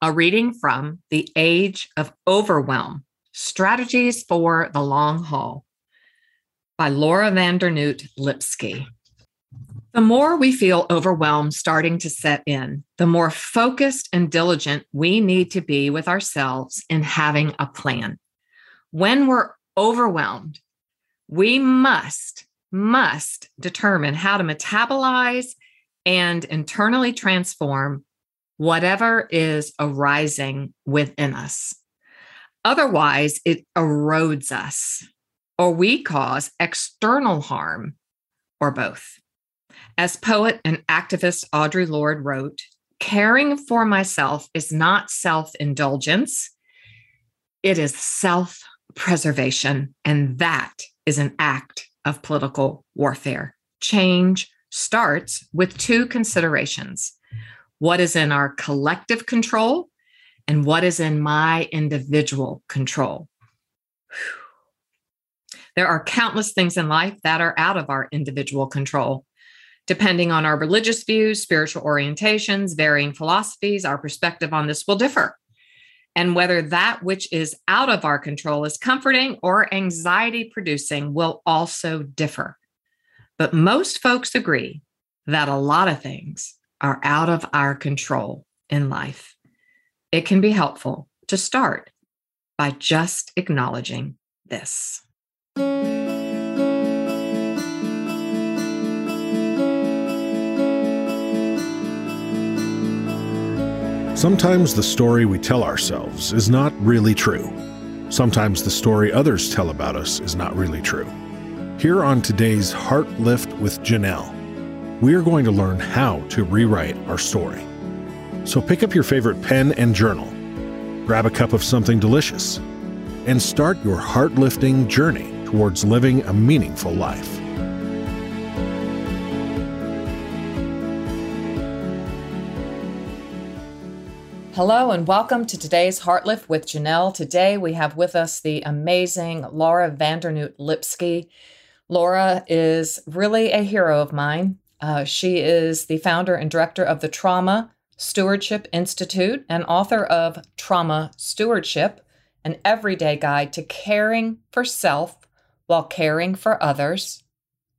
A reading from The Age of Overwhelm Strategies for the Long Haul by Laura van Dernoot Lipsky. The more we feel overwhelmed starting to set in, the more focused and diligent we need to be with ourselves in having a plan. When we're overwhelmed, we must, must determine how to metabolize and internally transform whatever is arising within us. Otherwise, it erodes us, or we cause external harm, or both. As poet and activist Audre Lorde wrote, caring for myself is not self indulgence, it is self preservation. And that is an act of political warfare. Change starts with two considerations what is in our collective control and what is in my individual control. There are countless things in life that are out of our individual control. Depending on our religious views, spiritual orientations, varying philosophies, our perspective on this will differ. And whether that which is out of our control is comforting or anxiety producing will also differ. But most folks agree that a lot of things are out of our control in life. It can be helpful to start by just acknowledging this. Sometimes the story we tell ourselves is not really true. Sometimes the story others tell about us is not really true. Here on today's Heart Lift with Janelle, we are going to learn how to rewrite our story. So pick up your favorite pen and journal, grab a cup of something delicious, and start your heart lifting journey towards living a meaningful life. Hello and welcome to today's Heartlift with Janelle. Today we have with us the amazing Laura van Dernoot Lipsky. Laura is really a hero of mine. Uh, she is the founder and director of the Trauma Stewardship Institute and author of Trauma Stewardship, an everyday guide to caring for self while caring for others.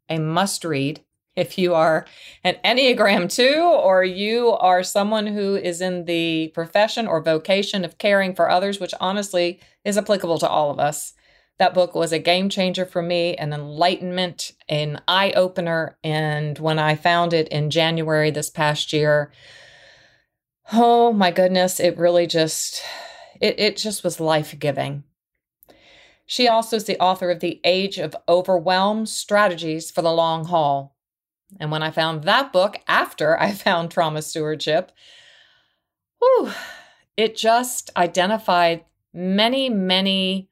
A must read if you are an Enneagram 2 or you are someone who is in the profession or vocation of caring for others, which honestly is applicable to all of us. That book was a game changer for me, an enlightenment, an eye opener. And when I found it in January this past year, oh my goodness, it really just, it, it just was life giving. She also is the author of The Age of Overwhelm Strategies for the Long Haul. And when I found that book after I found trauma stewardship, whew, it just identified many, many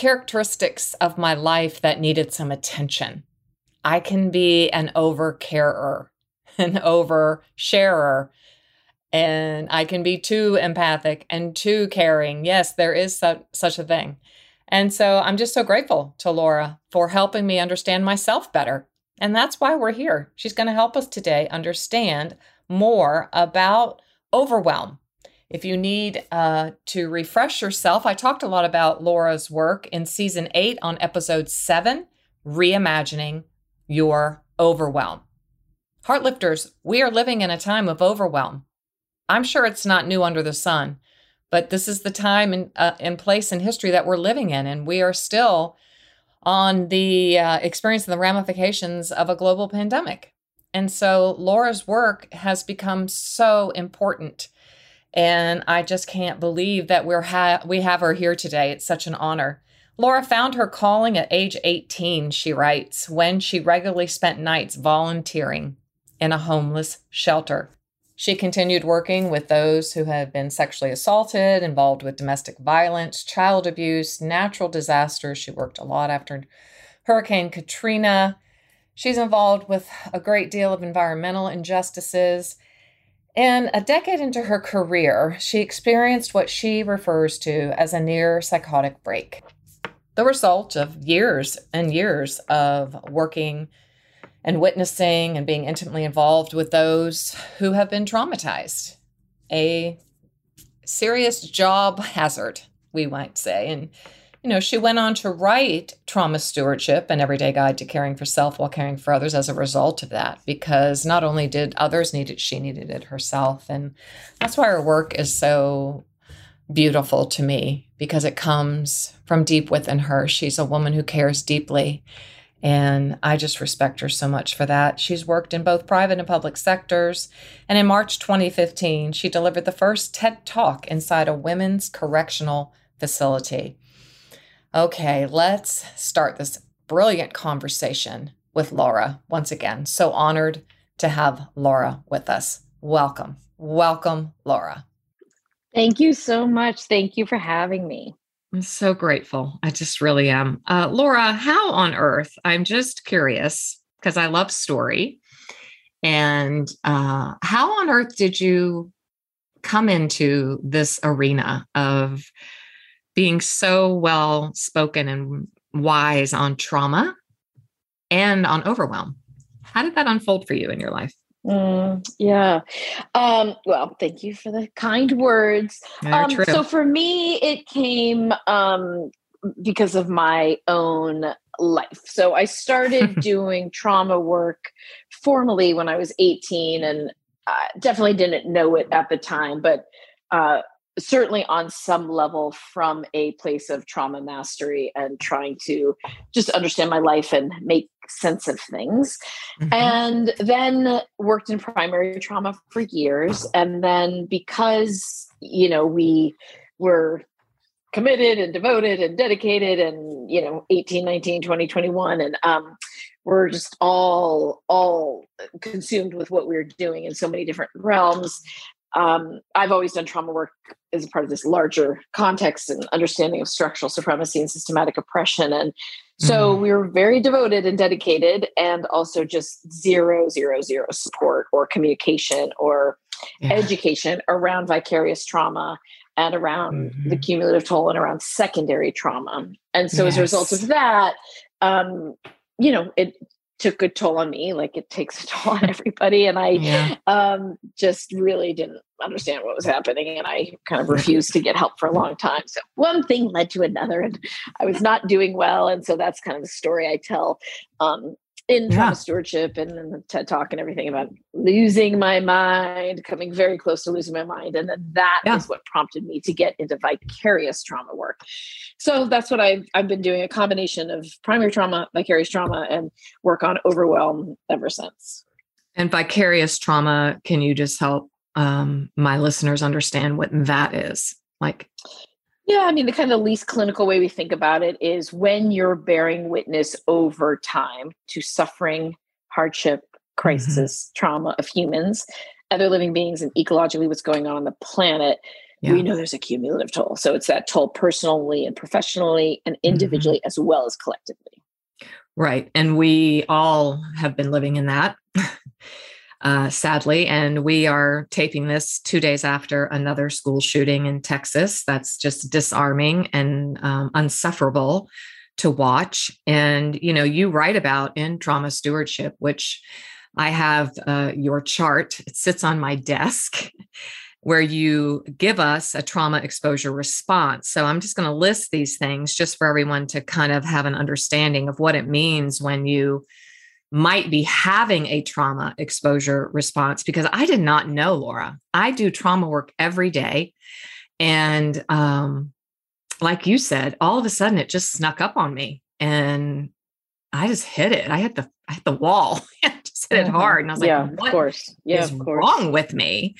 characteristics of my life that needed some attention. I can be an over carer, an over sharer, and I can be too empathic and too caring. Yes, there is su- such a thing. And so I'm just so grateful to Laura for helping me understand myself better and that's why we're here. She's going to help us today understand more about overwhelm. If you need uh, to refresh yourself, I talked a lot about Laura's work in season eight on episode seven Reimagining Your Overwhelm. Heartlifters, we are living in a time of overwhelm. I'm sure it's not new under the sun, but this is the time and uh, place in history that we're living in, and we are still on the uh, experience and the ramifications of a global pandemic. And so Laura's work has become so important. And I just can't believe that we're ha- we have her here today. It's such an honor. Laura found her calling at age 18, she writes, when she regularly spent nights volunteering in a homeless shelter. She continued working with those who had been sexually assaulted, involved with domestic violence, child abuse, natural disasters. She worked a lot after Hurricane Katrina. She's involved with a great deal of environmental injustices. And a decade into her career, she experienced what she refers to as a near psychotic break. The result of years and years of working and witnessing and being intimately involved with those who have been traumatized. A serious job hazard, we might say. And, you know, she went on to write Trauma Stewardship, an everyday guide to caring for self while caring for others as a result of that, because not only did others need it, she needed it herself. And that's why her work is so beautiful to me because it comes from deep within her. She's a woman who cares deeply. And I just respect her so much for that. She's worked in both private and public sectors. And in March 2015, she delivered the first TED Talk inside a women's correctional facility. Okay, let's start this brilliant conversation with Laura once again. So honored to have Laura with us. Welcome. Welcome, Laura. Thank you so much. Thank you for having me. I'm so grateful. I just really am. Uh, Laura, how on earth? I'm just curious because I love story. And uh, how on earth did you come into this arena of being so well spoken and wise on trauma and on overwhelm? How did that unfold for you in your life? Mm, yeah. Um, well, thank you for the kind words. Um, so for me, it came um, because of my own life. So I started doing trauma work formally when I was 18 and I definitely didn't know it at the time, but uh, certainly on some level from a place of trauma mastery and trying to just understand my life and make sense of things. Mm-hmm. And then worked in primary trauma for years. And then because, you know, we were committed and devoted and dedicated and, you know, 18, 19, 20, 21, and um, we're just all all consumed with what we we're doing in so many different realms um, I've always done trauma work as a part of this larger context and understanding of structural supremacy and systematic oppression. And so mm. we were very devoted and dedicated, and also just zero, zero, zero support or communication or yeah. education around vicarious trauma and around mm-hmm. the cumulative toll and around secondary trauma. And so yes. as a result of that, um, you know, it took a toll on me like it takes a toll on everybody and i yeah. um, just really didn't understand what was happening and i kind of refused to get help for a long time so one thing led to another and i was not doing well and so that's kind of the story i tell um, in trauma stewardship and in the TED talk and everything about losing my mind, coming very close to losing my mind. And then that yeah. is what prompted me to get into vicarious trauma work. So that's what I've, I've been doing a combination of primary trauma, vicarious trauma, and work on overwhelm ever since. And vicarious trauma, can you just help um, my listeners understand what that is? Like, yeah, I mean, the kind of least clinical way we think about it is when you're bearing witness over time to suffering, hardship, crisis, mm-hmm. trauma of humans, other living beings, and ecologically what's going on on the planet. Yeah. We know there's a cumulative toll. So it's that toll personally and professionally and mm-hmm. individually mm-hmm. as well as collectively. Right. And we all have been living in that. uh, sadly. And we are taping this two days after another school shooting in Texas. That's just disarming and um, unsufferable to watch. And, you know, you write about in trauma stewardship, which I have uh, your chart, it sits on my desk. Where you give us a trauma exposure response. So, I'm just going to list these things just for everyone to kind of have an understanding of what it means when you might be having a trauma exposure response because I did not know, Laura. I do trauma work every day. And um, like you said, all of a sudden it just snuck up on me and I just hit it. I hit the I hit the wall. I just hit it mm-hmm. hard. And I was yeah, like, what of course. Yeah, is of course. wrong with me?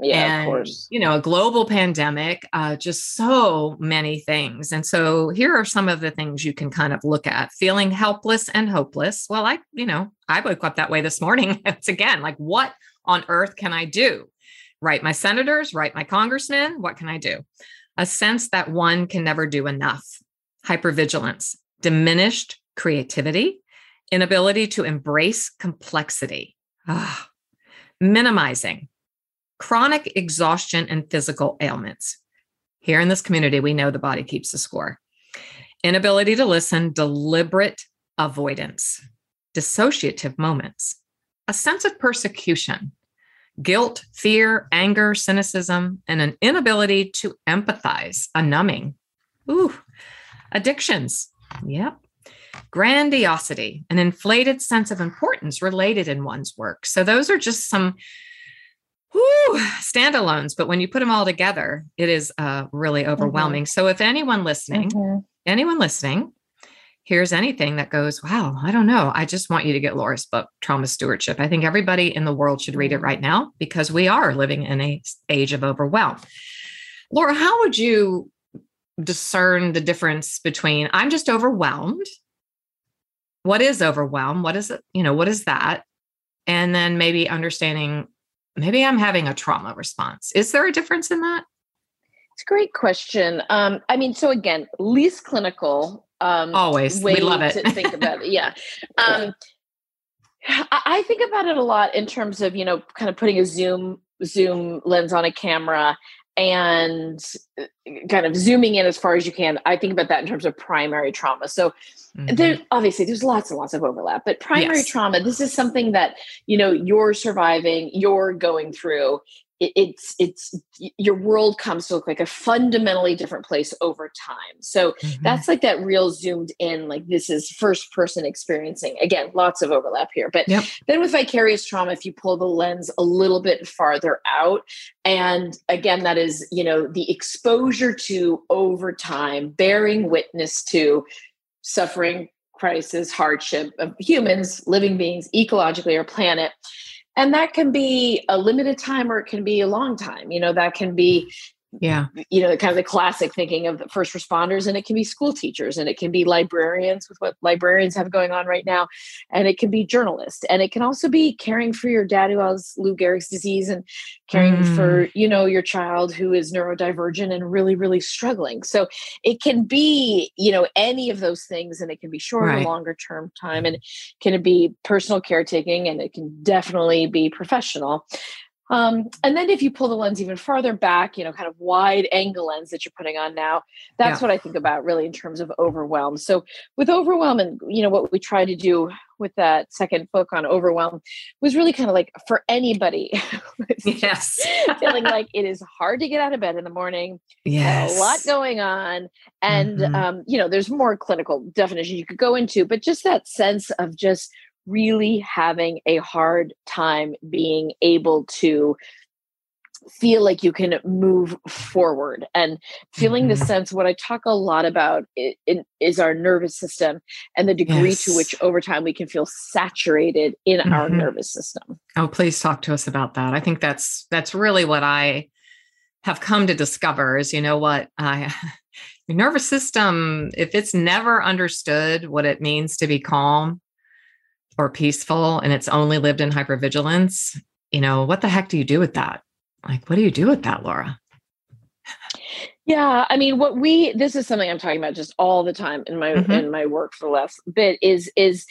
Yeah, and, of course. You know, a global pandemic, uh, just so many things. And so here are some of the things you can kind of look at feeling helpless and hopeless. Well, I, you know, I woke up that way this morning. it's again like, what on earth can I do? Write my senators, write my congressmen. What can I do? A sense that one can never do enough, hypervigilance, diminished creativity, inability to embrace complexity, ah, minimizing chronic exhaustion and physical ailments. Here in this community, we know the body keeps the score. Inability to listen, deliberate avoidance, dissociative moments, a sense of persecution, guilt, fear, anger, cynicism, and an inability to empathize, a numbing. Ooh, addictions. Yep. Grandiosity, an inflated sense of importance related in one's work. So those are just some whew, standalones, but when you put them all together, it is uh, really mm-hmm. overwhelming. Mm-hmm. So if anyone listening, mm-hmm. anyone listening hears anything that goes, wow, I don't know. I just want you to get Laura's book, Trauma Stewardship. I think everybody in the world should read it right now because we are living in a age of overwhelm. Laura, how would you discern the difference between I'm just overwhelmed? What is overwhelm? What is it? You know, what is that? And then maybe understanding maybe I'm having a trauma response. Is there a difference in that? It's a great question. Um, I mean, so again, least clinical um, always we love it to think about it yeah um, I think about it a lot in terms of you know kind of putting a zoom zoom lens on a camera and uh, kind of zooming in as far as you can i think about that in terms of primary trauma so mm-hmm. there obviously there's lots and lots of overlap but primary yes. trauma this is something that you know you're surviving you're going through it, it's it's your world comes to look like a fundamentally different place over time so mm-hmm. that's like that real zoomed in like this is first person experiencing again lots of overlap here but yep. then with vicarious trauma if you pull the lens a little bit farther out and again that is you know the exposure to over time bearing witness to suffering crisis hardship of humans living beings ecologically our planet and that can be a limited time or it can be a long time you know that can be yeah you know kind of the classic thinking of the first responders and it can be school teachers and it can be librarians with what librarians have going on right now and it can be journalists and it can also be caring for your dad who has lou gehrig's disease and caring mm. for you know your child who is neurodivergent and really really struggling so it can be you know any of those things and it can be short right. or longer term time and can it be personal caretaking and it can definitely be professional um, and then if you pull the lens even farther back, you know, kind of wide angle lens that you're putting on now, that's yeah. what I think about really in terms of overwhelm. So with overwhelm and, you know, what we try to do with that second book on overwhelm was really kind of like for anybody yes feeling like it is hard to get out of bed in the morning yes a lot going on and mm-hmm. um, you know there's more clinical definitions you could go into but just that sense of just really having a hard time being able to feel like you can move forward and feeling mm-hmm. the sense what i talk a lot about is our nervous system and the degree yes. to which over time we can feel saturated in mm-hmm. our nervous system oh please talk to us about that i think that's that's really what i have come to discover is you know what i your nervous system if it's never understood what it means to be calm or peaceful and it's only lived in hypervigilance, you know, what the heck do you do with that? Like, what do you do with that, Laura? Yeah, I mean, what we this is something I'm talking about just all the time in my mm-hmm. in my work for the last bit is is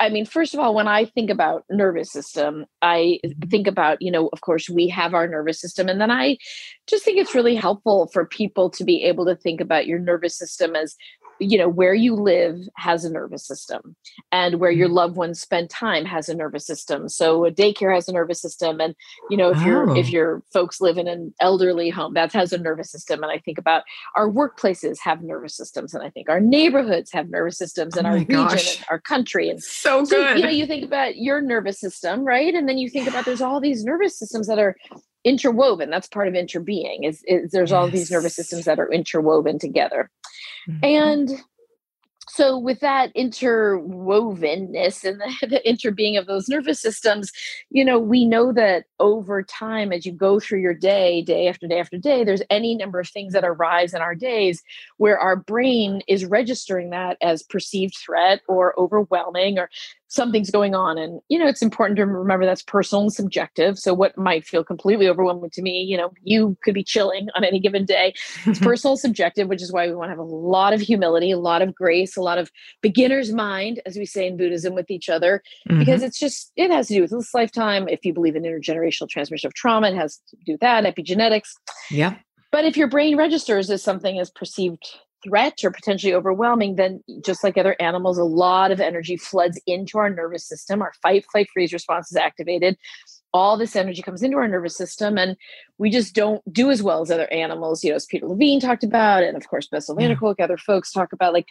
I mean, first of all, when I think about nervous system, I mm-hmm. think about, you know, of course, we have our nervous system. And then I just think it's really helpful for people to be able to think about your nervous system as you know where you live has a nervous system and where your mm-hmm. loved ones spend time has a nervous system so a daycare has a nervous system and you know if oh. you're if your folks live in an elderly home that has a nervous system and i think about our workplaces have nervous systems and i think our neighborhoods have nervous systems and oh our region and our country and so good so, you know you think about your nervous system right and then you think about there's all these nervous systems that are interwoven that's part of interbeing is, is there's yes. all these nervous systems that are interwoven together mm-hmm. and so with that interwovenness and the, the interbeing of those nervous systems you know we know that over time as you go through your day day after day after day there's any number of things that arise in our days where our brain is registering that as perceived threat or overwhelming or something's going on and you know it's important to remember that's personal and subjective. So what might feel completely overwhelming to me you know you could be chilling on any given day. It's personal subjective which is why we want to have a lot of humility a lot of grace a lot of beginner's mind as we say in buddhism with each other mm-hmm. because it's just it has to do with this lifetime. If you believe in intergenerational transmission of trauma it has to do with that epigenetics. Yeah but if your brain registers as something as perceived threat or potentially overwhelming, then just like other animals, a lot of energy floods into our nervous system. Our fight, flight, freeze response is activated. All this energy comes into our nervous system and we just don't do as well as other animals you know as peter levine talked about and of course bessel van der kolk other folks talk about like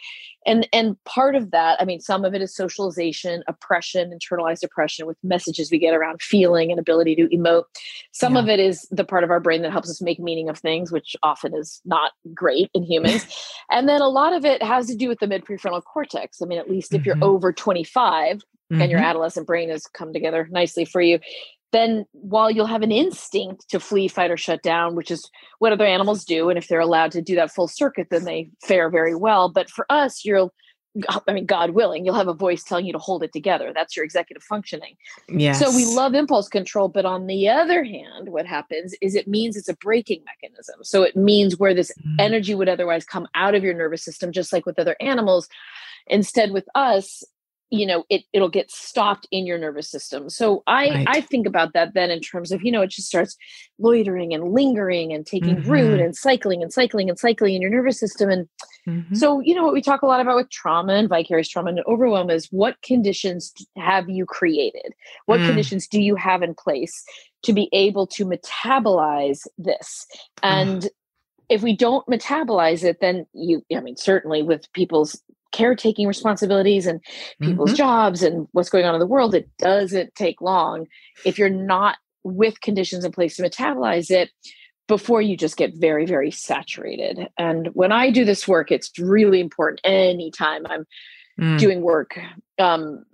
and and part of that i mean some of it is socialization oppression internalized oppression with messages we get around feeling and ability to emote some yeah. of it is the part of our brain that helps us make meaning of things which often is not great in humans and then a lot of it has to do with the mid prefrontal cortex i mean at least if mm-hmm. you're over 25 mm-hmm. and your mm-hmm. adolescent brain has come together nicely for you then while you'll have an instinct to flee, fight, or shut down, which is what other animals do, and if they're allowed to do that full circuit, then they fare very well. But for us, you'll I mean, God willing, you'll have a voice telling you to hold it together. That's your executive functioning. Yes. So we love impulse control, but on the other hand, what happens is it means it's a braking mechanism. So it means where this mm. energy would otherwise come out of your nervous system, just like with other animals. Instead, with us, you know it it'll get stopped in your nervous system so i right. i think about that then in terms of you know it just starts loitering and lingering and taking mm-hmm. root and cycling and cycling and cycling in your nervous system and mm-hmm. so you know what we talk a lot about with trauma and vicarious trauma and overwhelm is what conditions have you created what mm. conditions do you have in place to be able to metabolize this and if we don't metabolize it then you i mean certainly with people's caretaking responsibilities and people's mm-hmm. jobs and what's going on in the world, it doesn't take long if you're not with conditions in place to metabolize it before you just get very, very saturated. And when I do this work, it's really important anytime I'm mm. doing work. Um,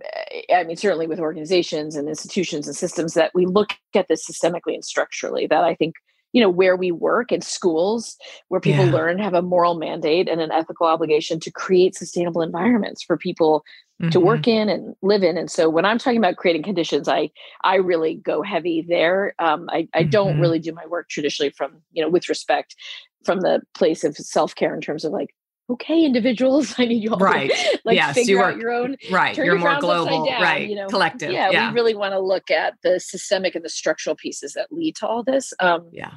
I mean, certainly with organizations and institutions and systems that we look at this systemically and structurally, that I think you know where we work in schools where people yeah. learn have a moral mandate and an ethical obligation to create sustainable environments for people mm-hmm. to work in and live in and so when i'm talking about creating conditions i i really go heavy there um, i, I mm-hmm. don't really do my work traditionally from you know with respect from the place of self-care in terms of like okay individuals i need you all right to, like yes, figure you out your own right you're more global down, right you know collective yeah, yeah, we really want to look at the systemic and the structural pieces that lead to all this um yeah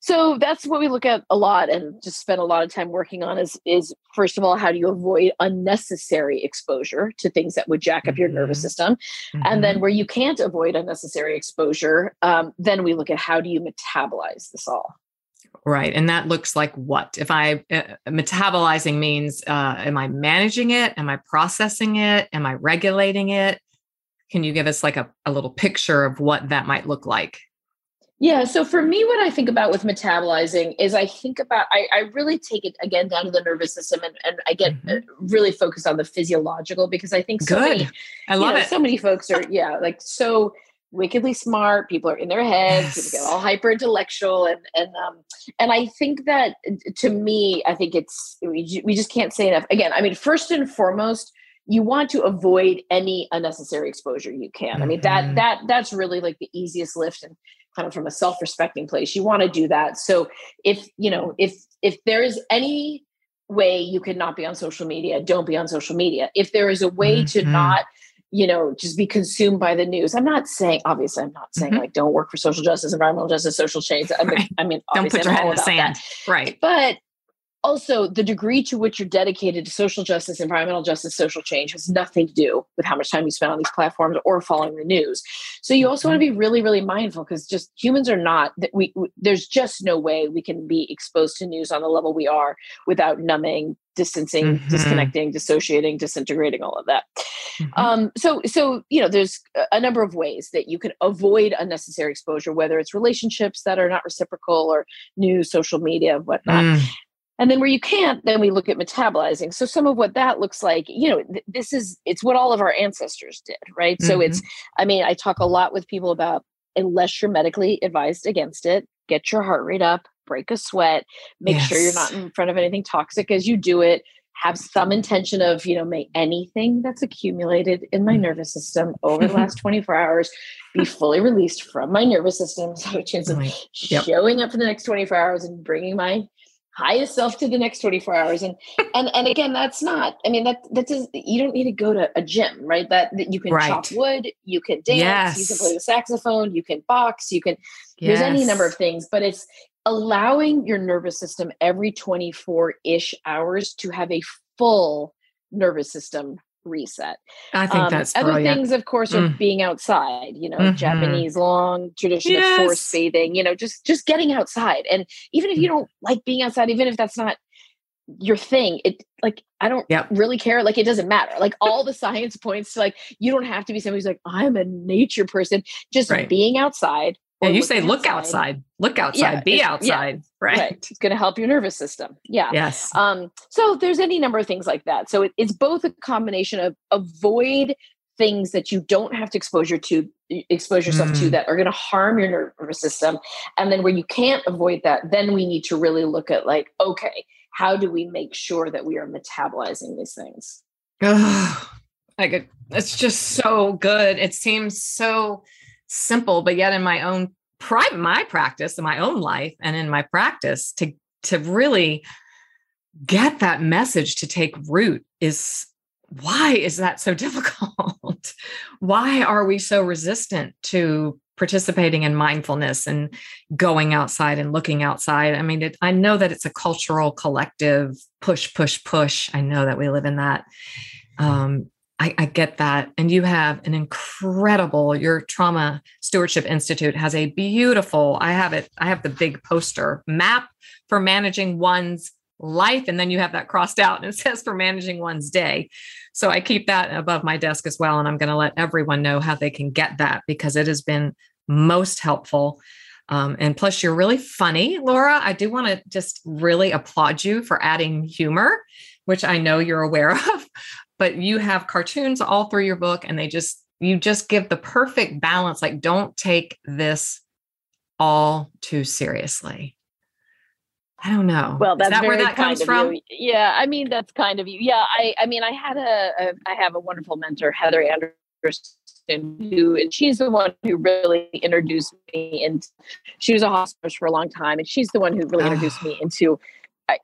so that's what we look at a lot and just spend a lot of time working on is is first of all how do you avoid unnecessary exposure to things that would jack up mm-hmm. your nervous mm-hmm. system mm-hmm. and then mm-hmm. where you can't avoid unnecessary exposure um, then we look at how do you metabolize this all Right. And that looks like what? If I uh, metabolizing means, uh, am I managing it? Am I processing it? Am I regulating it? Can you give us like a, a little picture of what that might look like? Yeah. So for me, what I think about with metabolizing is I think about, I, I really take it again down to the nervous system and, and I get mm-hmm. really focused on the physiological because I think so Good. many, I love know, it. So many folks are, yeah, like so wickedly smart people are in their heads yes. people get all hyper intellectual and and um and i think that to me i think it's we, we just can't say enough again i mean first and foremost you want to avoid any unnecessary exposure you can i mean that mm-hmm. that that's really like the easiest lift and kind of from a self-respecting place you want to do that so if you know if if there is any way you could not be on social media don't be on social media if there is a way mm-hmm. to not you know, just be consumed by the news. I'm not saying, obviously, I'm not saying mm-hmm. like don't work for social justice, environmental justice, social change. I mean, right. I mean don't put your head in the sand. That. Right. But also the degree to which you're dedicated to social justice environmental justice social change has nothing to do with how much time you spend on these platforms or following the news so you also mm-hmm. want to be really really mindful because just humans are not that we, we, there's just no way we can be exposed to news on the level we are without numbing distancing mm-hmm. disconnecting dissociating disintegrating all of that mm-hmm. um, so so you know there's a number of ways that you can avoid unnecessary exposure whether it's relationships that are not reciprocal or news social media whatnot mm. And then where you can't, then we look at metabolizing. So some of what that looks like, you know, th- this is it's what all of our ancestors did, right? Mm-hmm. So it's I mean, I talk a lot with people about unless you're medically advised against it, get your heart rate up, break a sweat, make yes. sure you're not in front of anything toxic as you do it, have some intention of, you know, may anything that's accumulated in my mm. nervous system over the last 24 hours be fully released from my nervous system. So a chance of yep. showing up for the next 24 hours and bringing my highest self to the next 24 hours and and and again that's not i mean that that does you don't need to go to a gym right that, that you can right. chop wood you can dance yes. you can play the saxophone you can box you can yes. there's any number of things but it's allowing your nervous system every 24-ish hours to have a full nervous system reset. I think um, that's other brilliant. things, of course, are mm. being outside. You know, mm-hmm. Japanese long tradition yes. of forest bathing. You know, just just getting outside, and even if you mm. don't like being outside, even if that's not your thing, it like I don't yep. really care. Like it doesn't matter. Like all the science points to like you don't have to be somebody who's like I'm a nature person. Just right. being outside, yeah, you say look outside, look outside, yeah, be outside, yeah, right? right? It's going to help your nervous system. Yeah. Yes. Um, so there's any number of things like that. So it, it's both a combination of avoid things that you don't have to expose to expose yourself mm. to that are going to harm your nervous system and then where you can't avoid that then we need to really look at like okay how do we make sure that we are metabolizing these things I could, it's just so good it seems so simple, but yet in my own private, my practice, in my own life, and in my practice, to to really get that message to take root is why is that so difficult? why are we so resistant to participating in mindfulness and going outside and looking outside? I mean, it, I know that it's a cultural collective push, push, push. I know that we live in that. Um, I, I, get that. And you have an incredible, your Trauma Stewardship Institute has a beautiful, I have it, I have the big poster map for managing one's life. And then you have that crossed out and it says for managing one's day. So I keep that above my desk as well. And I'm going to let everyone know how they can get that because it has been most helpful. Um, and plus, you're really funny, Laura. I do want to just really applaud you for adding humor, which I know you're aware of but you have cartoons all through your book and they just you just give the perfect balance. Like don't take this all too seriously. I don't know. Well that's that where that comes from you. yeah i mean that's kind of you. Yeah i i mean i had a, a I have a wonderful mentor heather anderson who and she's the one who really introduced me and she was a hospice for a long time and she's the one who really introduced me into uh,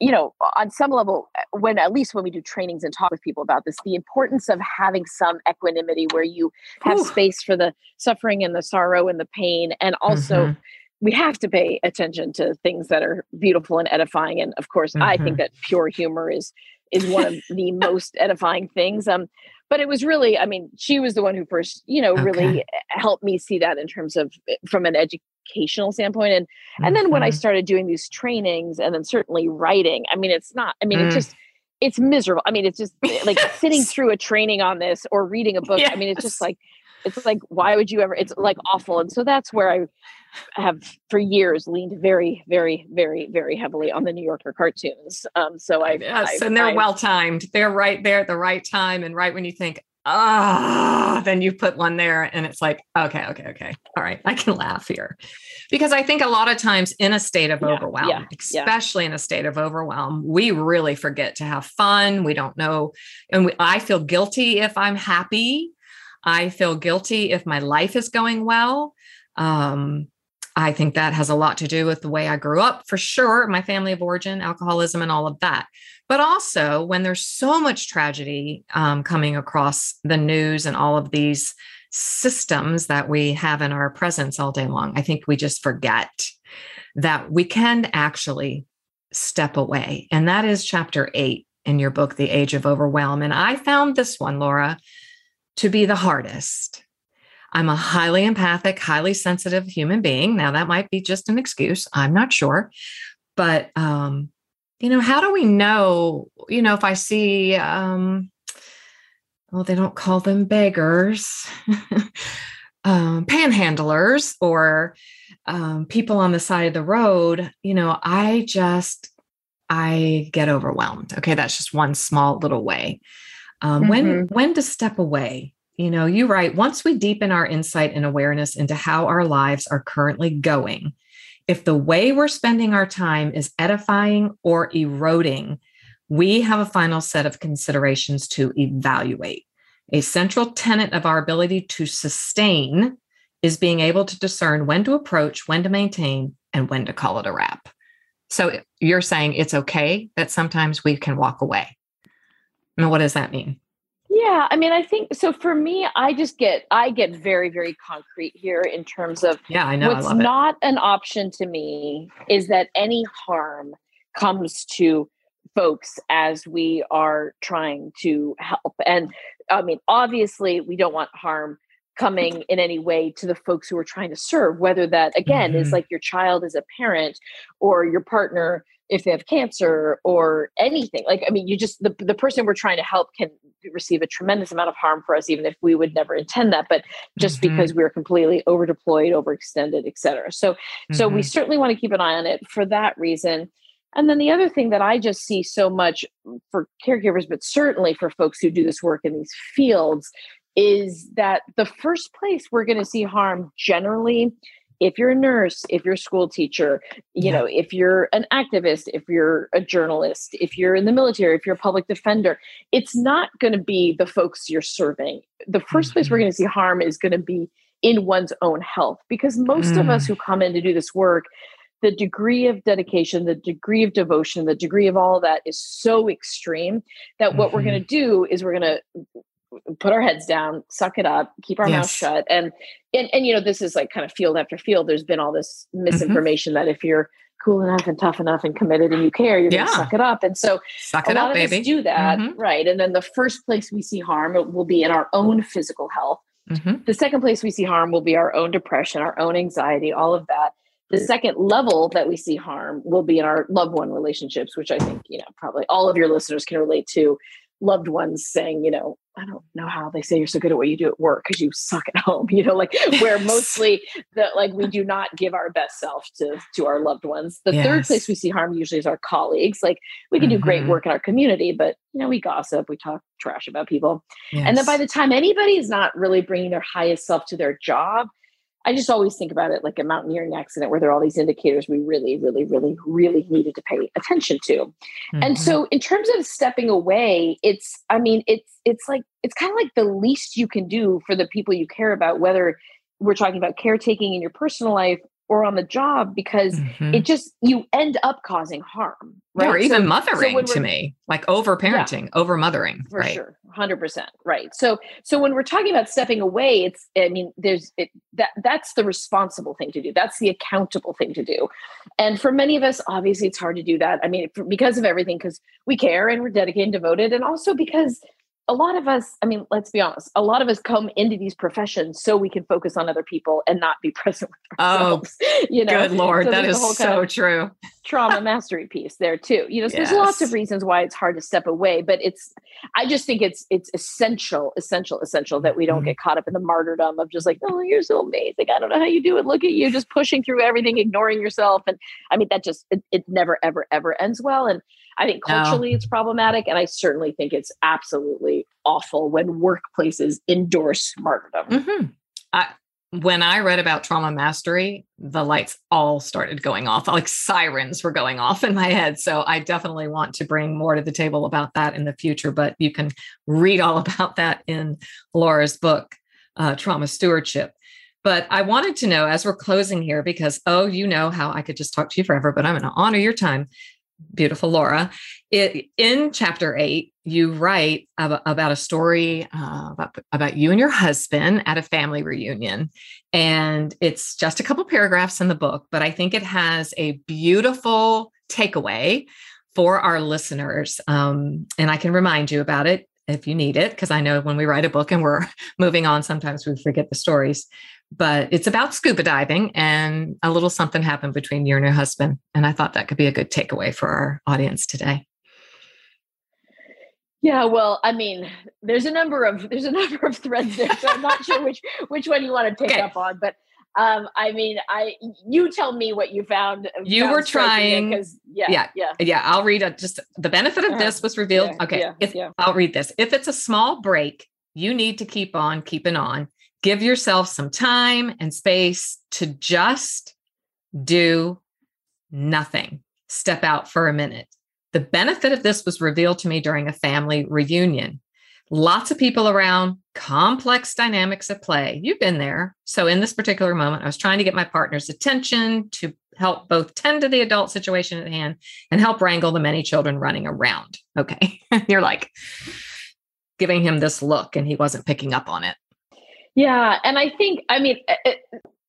you know, on some level, uh, when at least when we do trainings and talk with people about this, the importance of having some equanimity where you have Ooh. space for the suffering and the sorrow and the pain. And also, mm-hmm. we have to pay attention to things that are beautiful and edifying. And of course, mm-hmm. I think mm-hmm. that pure humor is is one of the most edifying things. Um, but it was really, I mean, she was the one who first, you know, okay. really helped me see that in terms of eh, from an education educational standpoint and and then when i mm-hmm. started doing these trainings and then certainly writing i mean it's not i mean mm. it's just it's miserable i mean it's just eh, like sitting through a training on this or reading a book yes. i mean it's just like it's like why would you ever it's like awful and so that's where i have for years leaned very very very very heavily on the new yorker cartoons um so i yes I've, and they're well timed they're right there at the right time and right when you think ah, then you put one there and it's like, okay, okay, okay. All right, I can laugh here. Because I think a lot of times in a state of yeah, overwhelm, yeah, especially yeah. in a state of overwhelm, we really forget to have fun. We don't know. And we, I feel guilty if I'm happy. I feel guilty if my life is going well. Um, I think that has a lot to do with the way I grew up, for sure, my family of origin, alcoholism, and all of that. But also, when there's so much tragedy um, coming across the news and all of these systems that we have in our presence all day long, I think we just forget that we can actually step away. And that is chapter eight in your book, The Age of Overwhelm. And I found this one, Laura, to be the hardest I'm a highly empathic, highly sensitive human being. Now, that might be just an excuse. I'm not sure. But, um, you know, how do we know, you know, if I see, um, well, they don't call them beggars, um, panhandlers, or um, people on the side of the road, you know, I just, I get overwhelmed. Okay. That's just one small little way. Um, mm-hmm. When, when to step away you know, you write once we deepen our insight and awareness into how our lives are currently going, if the way we're spending our time is edifying or eroding, we have a final set of considerations to evaluate. A central tenet of our ability to sustain is being able to discern when to approach, when to maintain, and when to call it a wrap. So you're saying it's okay that sometimes we can walk away. Now, what does that mean? Yeah, I mean, I think so. For me, I just get I get very very concrete here in terms of yeah, I know. What's I not an option to me is that any harm comes to folks as we are trying to help. And I mean, obviously, we don't want harm coming in any way to the folks who are trying to serve, whether that again mm-hmm. is like your child as a parent or your partner if they have cancer or anything. Like, I mean, you just the, the person we're trying to help can receive a tremendous amount of harm for us, even if we would never intend that, but just mm-hmm. because we're completely over deployed, overextended, et cetera. So mm-hmm. so we mm-hmm. certainly want to keep an eye on it for that reason. And then the other thing that I just see so much for caregivers, but certainly for folks who do this work in these fields, is that the first place we're going to see harm generally if you're a nurse if you're a school teacher you yeah. know if you're an activist if you're a journalist if you're in the military if you're a public defender it's not going to be the folks you're serving the 1st mm-hmm. place we're mm-hmm. going to see harm is going to be in one's own health because most mm. of us mm. who come in to do this work the degree of dedication the degree of devotion the degree of all of that is so extreme that what mm-hmm. we're going to do is we're going to put our heads down, suck it up, keep our yes. mouth shut. And, and and you know, this is like kind of field after field. There's been all this mm-hmm. misinformation mm-hmm. that if you're cool enough and tough enough and committed and you care, you're yeah. gonna suck it up. And so suck a lot up, of baby. us do that, mm-hmm. right? And then the first place we see harm will be in our own physical health. Mm-hmm. The second place we see harm will be our own depression, our own anxiety, all of that. The second level that we see harm will be in our loved one relationships, which I think, you know, probably all of your listeners can relate to loved ones saying, you know, I don't know how they say you're so good at what you do at work because you suck at home, you know, like where mostly that like we do not give our best self to to our loved ones. The yes. third place we see harm usually is our colleagues. Like we can mm-hmm. do great mm-hmm. work in our community, but you know, we gossip, we talk trash about people. Yes. And then by the time anybody is not really bringing their highest self to their job, I just always think about it like a mountaineering accident where there are all these indicators we really, really, really, really needed to pay attention to. Mm-hmm. And so in terms of stepping away, it's, I mean, it's, it's like, it's kind of like the least you can do for the people you care about, whether we're talking about caretaking in your personal life or on the job because mm-hmm. it just you end up causing harm right? or even so, mothering so to me like over parenting yeah, over mothering for right? sure 100% right so so when we're talking about stepping away it's i mean there's it, that that's the responsible thing to do that's the accountable thing to do and for many of us obviously it's hard to do that i mean because of everything because we care and we're dedicated and devoted and also because a lot of us, I mean, let's be honest, a lot of us come into these professions so we can focus on other people and not be present with oh, ourselves. Oh, you know, good Lord, so that is so true. trauma mastery piece there too. You know, so yes. there's lots of reasons why it's hard to step away, but it's, I just think it's, it's essential, essential, essential that we don't mm-hmm. get caught up in the martyrdom of just like, oh, you're so amazing. I don't know how you do it. Look at you just pushing through everything, ignoring yourself. And I mean, that just, it, it never, ever, ever ends well. And I think culturally no. it's problematic. And I certainly think it's absolutely awful when workplaces endorse martyrdom. Mm-hmm. I, when I read about trauma mastery, the lights all started going off, like sirens were going off in my head. So I definitely want to bring more to the table about that in the future. But you can read all about that in Laura's book, uh, Trauma Stewardship. But I wanted to know as we're closing here, because, oh, you know how I could just talk to you forever, but I'm going to honor your time beautiful Laura. It, in chapter eight, you write about, about a story uh, about, about you and your husband at a family reunion. And it's just a couple paragraphs in the book, but I think it has a beautiful takeaway for our listeners. Um, and I can remind you about it if you need it, because I know when we write a book and we're moving on, sometimes we forget the stories but it's about scuba diving and a little something happened between you and your husband. And I thought that could be a good takeaway for our audience today. Yeah, well, I mean, there's a number of there's a number of threads there, so I'm not sure which which one you want to pick okay. up on. But um, I mean, I you tell me what you found. You found were trying because yeah, yeah, yeah, yeah. I'll read a, just the benefit of uh-huh. this was revealed. Yeah, okay, yeah, if, yeah. I'll read this. If it's a small break, you need to keep on keeping on give yourself some time and space to just do nothing. Step out for a minute. The benefit of this was revealed to me during a family reunion. Lots of people around, complex dynamics at play. You've been there. So, in this particular moment, I was trying to get my partner's attention to help both tend to the adult situation at hand and help wrangle the many children running around. Okay. You're like giving him this look, and he wasn't picking up on it. Yeah, and I think I mean it,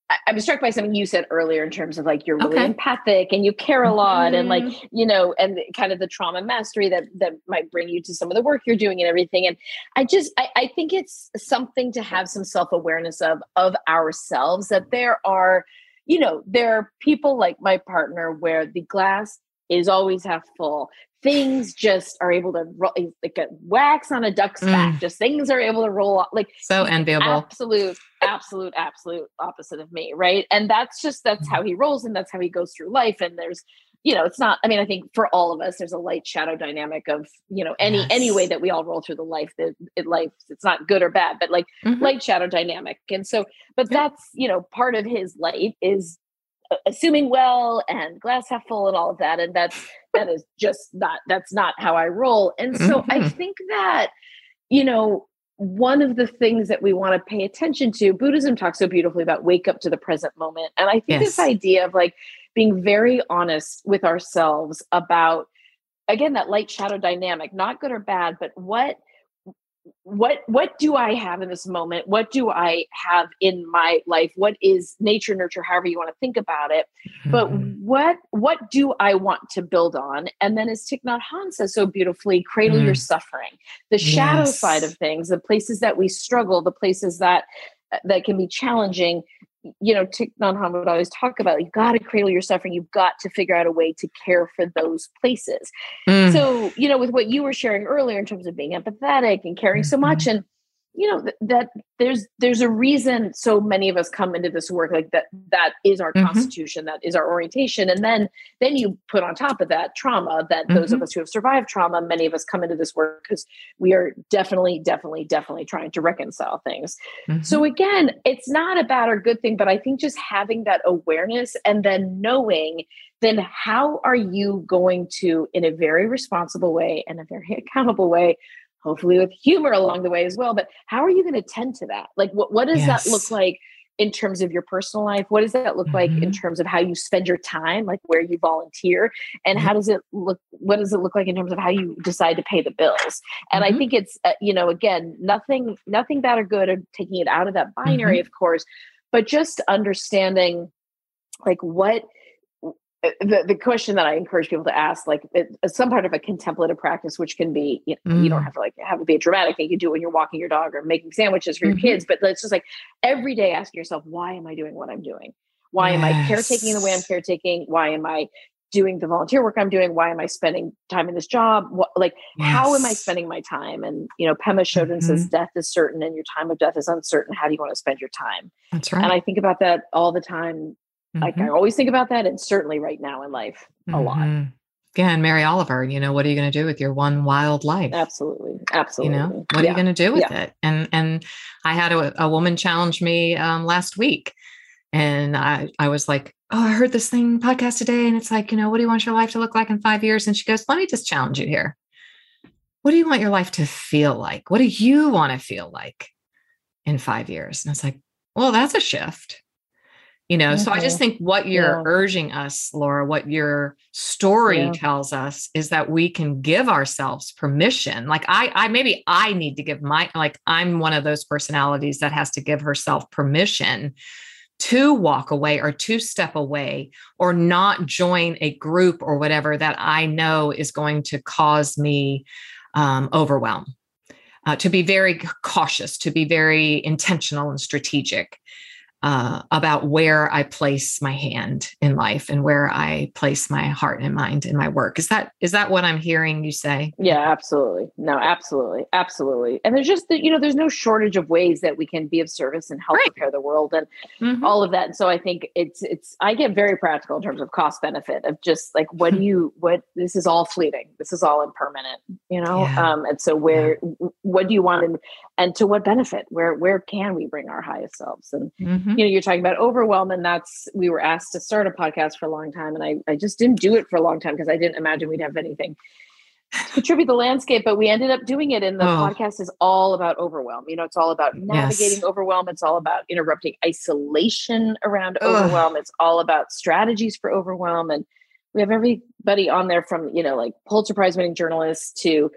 I was struck by something you said earlier in terms of like you're really okay. empathic and you care a lot mm-hmm. and like mm-hmm. you know and kind of the trauma mastery that that might bring you to some of the work you're doing and everything and I just I, I think it's something to have some self-awareness of of ourselves that there are you know there are people like my partner where the glass is always half full things just are able to roll like a wax on a duck's mm. back. Just things are able to roll off like so enviable. Absolute, absolute, absolute opposite of me, right? And that's just that's how he rolls and that's how he goes through life. And there's you know, it's not, I mean, I think for all of us, there's a light shadow dynamic of, you know, any yes. any way that we all roll through the life that it life, it's not good or bad, but like mm-hmm. light shadow dynamic. And so, but that's, you know, part of his light is assuming well and glass half full and all of that and that's that is just not that's not how i roll and so mm-hmm. i think that you know one of the things that we want to pay attention to buddhism talks so beautifully about wake up to the present moment and i think yes. this idea of like being very honest with ourselves about again that light shadow dynamic not good or bad but what what what do i have in this moment what do i have in my life what is nature nurture however you want to think about it mm-hmm. but what what do i want to build on and then as Thich Nhat Hanh says so beautifully cradle mm. your suffering the shadow yes. side of things the places that we struggle the places that that can be challenging you know, Thich Nhat Hanh would always talk about you've got to cradle your suffering. You've got to figure out a way to care for those places. Mm. So, you know, with what you were sharing earlier in terms of being empathetic and caring so much, mm-hmm. and you know th- that there's there's a reason so many of us come into this work like that that is our mm-hmm. constitution that is our orientation and then then you put on top of that trauma that mm-hmm. those of mm-hmm. us who have survived trauma many of us come into this work because we are definitely definitely definitely trying to reconcile things mm-hmm. so again it's not a bad or good thing but i think just having that awareness and then knowing then how are you going to in a very responsible way and a very accountable way hopefully with humor along the way as well. But how are you going to tend to that? Like, what, what does yes. that look like in terms of your personal life? What does that look mm-hmm. like in mm-hmm. terms of how you spend your time, like where you volunteer? And mm-hmm. how does it look? What does it look like in terms of how you decide to pay the bills? And mm-hmm. I think it's, uh, you know, again, nothing, nothing bad or good, or taking it out of that binary, mm-hmm. of course, but just understanding like what the, the question that I encourage people to ask, like it, some part of a contemplative practice, which can be, you, know, mm. you don't mm. have to like have it be a dramatic thing. You can do it when you're walking your dog or making sandwiches for your mm-hmm. kids, but it's just like every day asking yourself, why am I doing what I'm doing? Why yes. am I caretaking the way I'm caretaking? Why am I doing the volunteer work I'm doing? Why am I spending time in this job? What, like, yes. how am I spending my time? And, you know, Pema Chodron mm-hmm. says death is certain and your time of death is uncertain. How do you want to spend your time? That's right. And I think about that all the time Mm-hmm. Like I mm-hmm. always think about that, and certainly right now in life, a mm-hmm. lot. Again, Mary Oliver, you know, what are you going to do with your one wild life? Absolutely, absolutely. You know, what yeah. are you going to do with yeah. it? And and I had a, a woman challenge me um, last week, and I I was like, oh, I heard this thing podcast today, and it's like, you know, what do you want your life to look like in five years? And she goes, let me just challenge you here. What do you want your life to feel like? What do you want to feel like in five years? And I was like, well, that's a shift you know so i just mm-hmm. think what you're yeah. urging us laura what your story yeah. tells us is that we can give ourselves permission like i i maybe i need to give my like i'm one of those personalities that has to give herself permission to walk away or to step away or not join a group or whatever that i know is going to cause me um, overwhelm uh, to be very cautious to be very intentional and strategic uh, about where I place my hand in life and where I place my heart and mind in my work. Is that is that what I'm hearing you say? Yeah, absolutely. No, absolutely, absolutely. And there's just you know there's no shortage of ways that we can be of service and help right. repair the world and mm-hmm. all of that. And so I think it's it's I get very practical in terms of cost benefit of just like what do you what this is all fleeting. This is all impermanent. You know, yeah. um, and so where yeah. what do you want and and to what benefit? Where where can we bring our highest selves and mm-hmm mm-hmm. you know, you're talking about overwhelm, and that's we were asked to start a podcast for a long time, and I I just didn't do it for a long time because I didn't imagine we'd have anything to contribute the landscape, but we ended up doing it. And the oh. podcast is all about overwhelm. You know, it's all about navigating yes. overwhelm. It's all about interrupting isolation around Ugh. overwhelm. It's all about strategies for overwhelm. And we have everybody on there from, you know, like Pulitzer Prize winning journalists to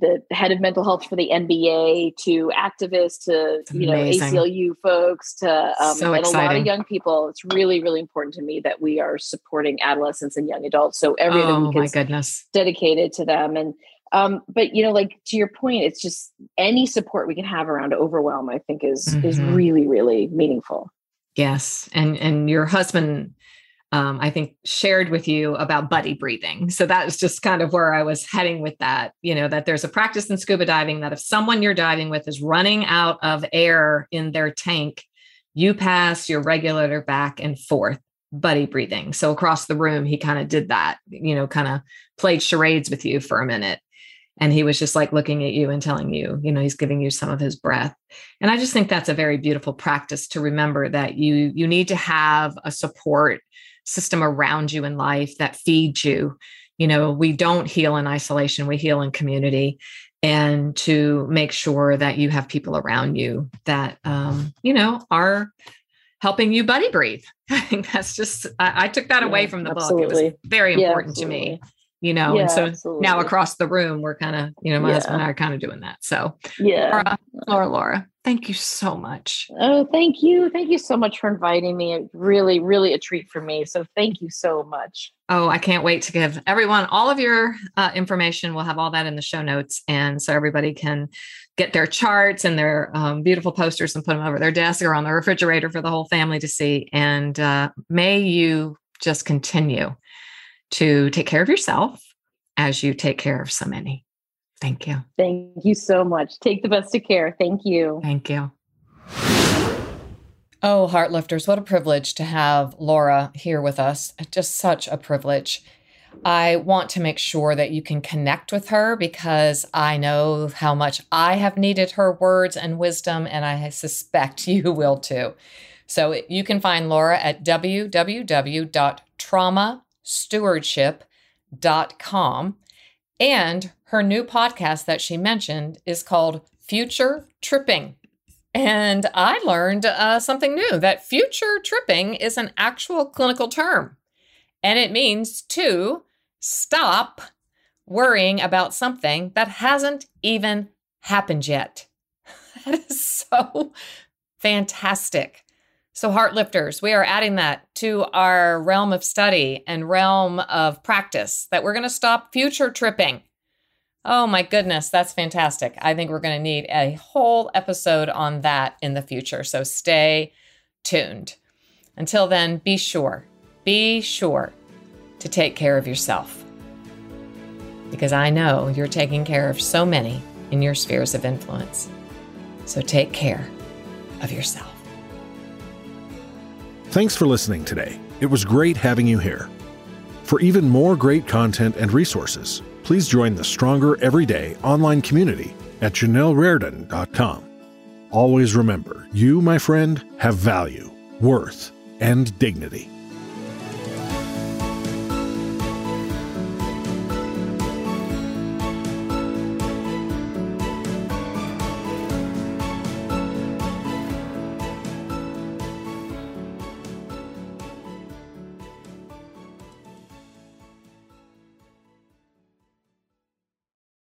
the head of mental health for the NBA to activists to you know ACLU folks to um, so and a lot of young people. It's really really important to me that we are supporting adolescents and young adults. So every oh, week my goodness dedicated to them and. Um, but you know, like to your point, it's just any support we can have around overwhelm, I think is mm-hmm. is really, really meaningful. Yes. And and your husband um, I think shared with you about buddy breathing. So that was just kind of where I was heading with that. You know, that there's a practice in scuba diving that if someone you're diving with is running out of air in their tank, you pass your regulator back and forth, buddy breathing. So across the room, he kind of did that, you know, kind of played charades with you for a minute. And he was just like looking at you and telling you, you know, he's giving you some of his breath. And I just think that's a very beautiful practice to remember that you you need to have a support system around you in life that feeds you. You know, we don't heal in isolation, we heal in community. And to make sure that you have people around you that, um, you know, are helping you buddy breathe. I think that's just, I, I took that yeah, away from the absolutely. book. It was very important to me you know yeah, and so absolutely. now across the room we're kind of you know my yeah. husband and i are kind of doing that so yeah laura, laura laura thank you so much. Oh thank you. Thank you so much for inviting me. It really really a treat for me. So thank you so much. Oh i can't wait to give everyone all of your uh, information. We'll have all that in the show notes. And so everybody can get their charts and their um, beautiful posters and put them over their desk or on the refrigerator for the whole family to see. And uh, may you just continue to take care of yourself as you take care of so many. Thank you. Thank you so much. Take the best of care. Thank you. Thank you. Oh, Heartlifters, what a privilege to have Laura here with us. Just such a privilege. I want to make sure that you can connect with her because I know how much I have needed her words and wisdom, and I suspect you will too. So you can find Laura at www.trauma stewardship.com. And her new podcast that she mentioned is called Future Tripping. And I learned uh, something new that future tripping is an actual clinical term. And it means to stop worrying about something that hasn't even happened yet. that is so fantastic. So, Heartlifters, we are adding that to our realm of study and realm of practice that we're going to stop future tripping. Oh my goodness, that's fantastic. I think we're going to need a whole episode on that in the future. So, stay tuned. Until then, be sure, be sure to take care of yourself. Because I know you're taking care of so many in your spheres of influence. So, take care of yourself. Thanks for listening today. It was great having you here. For even more great content and resources, please join the Stronger Everyday online community at JanelleRardon.com. Always remember, you, my friend, have value, worth, and dignity.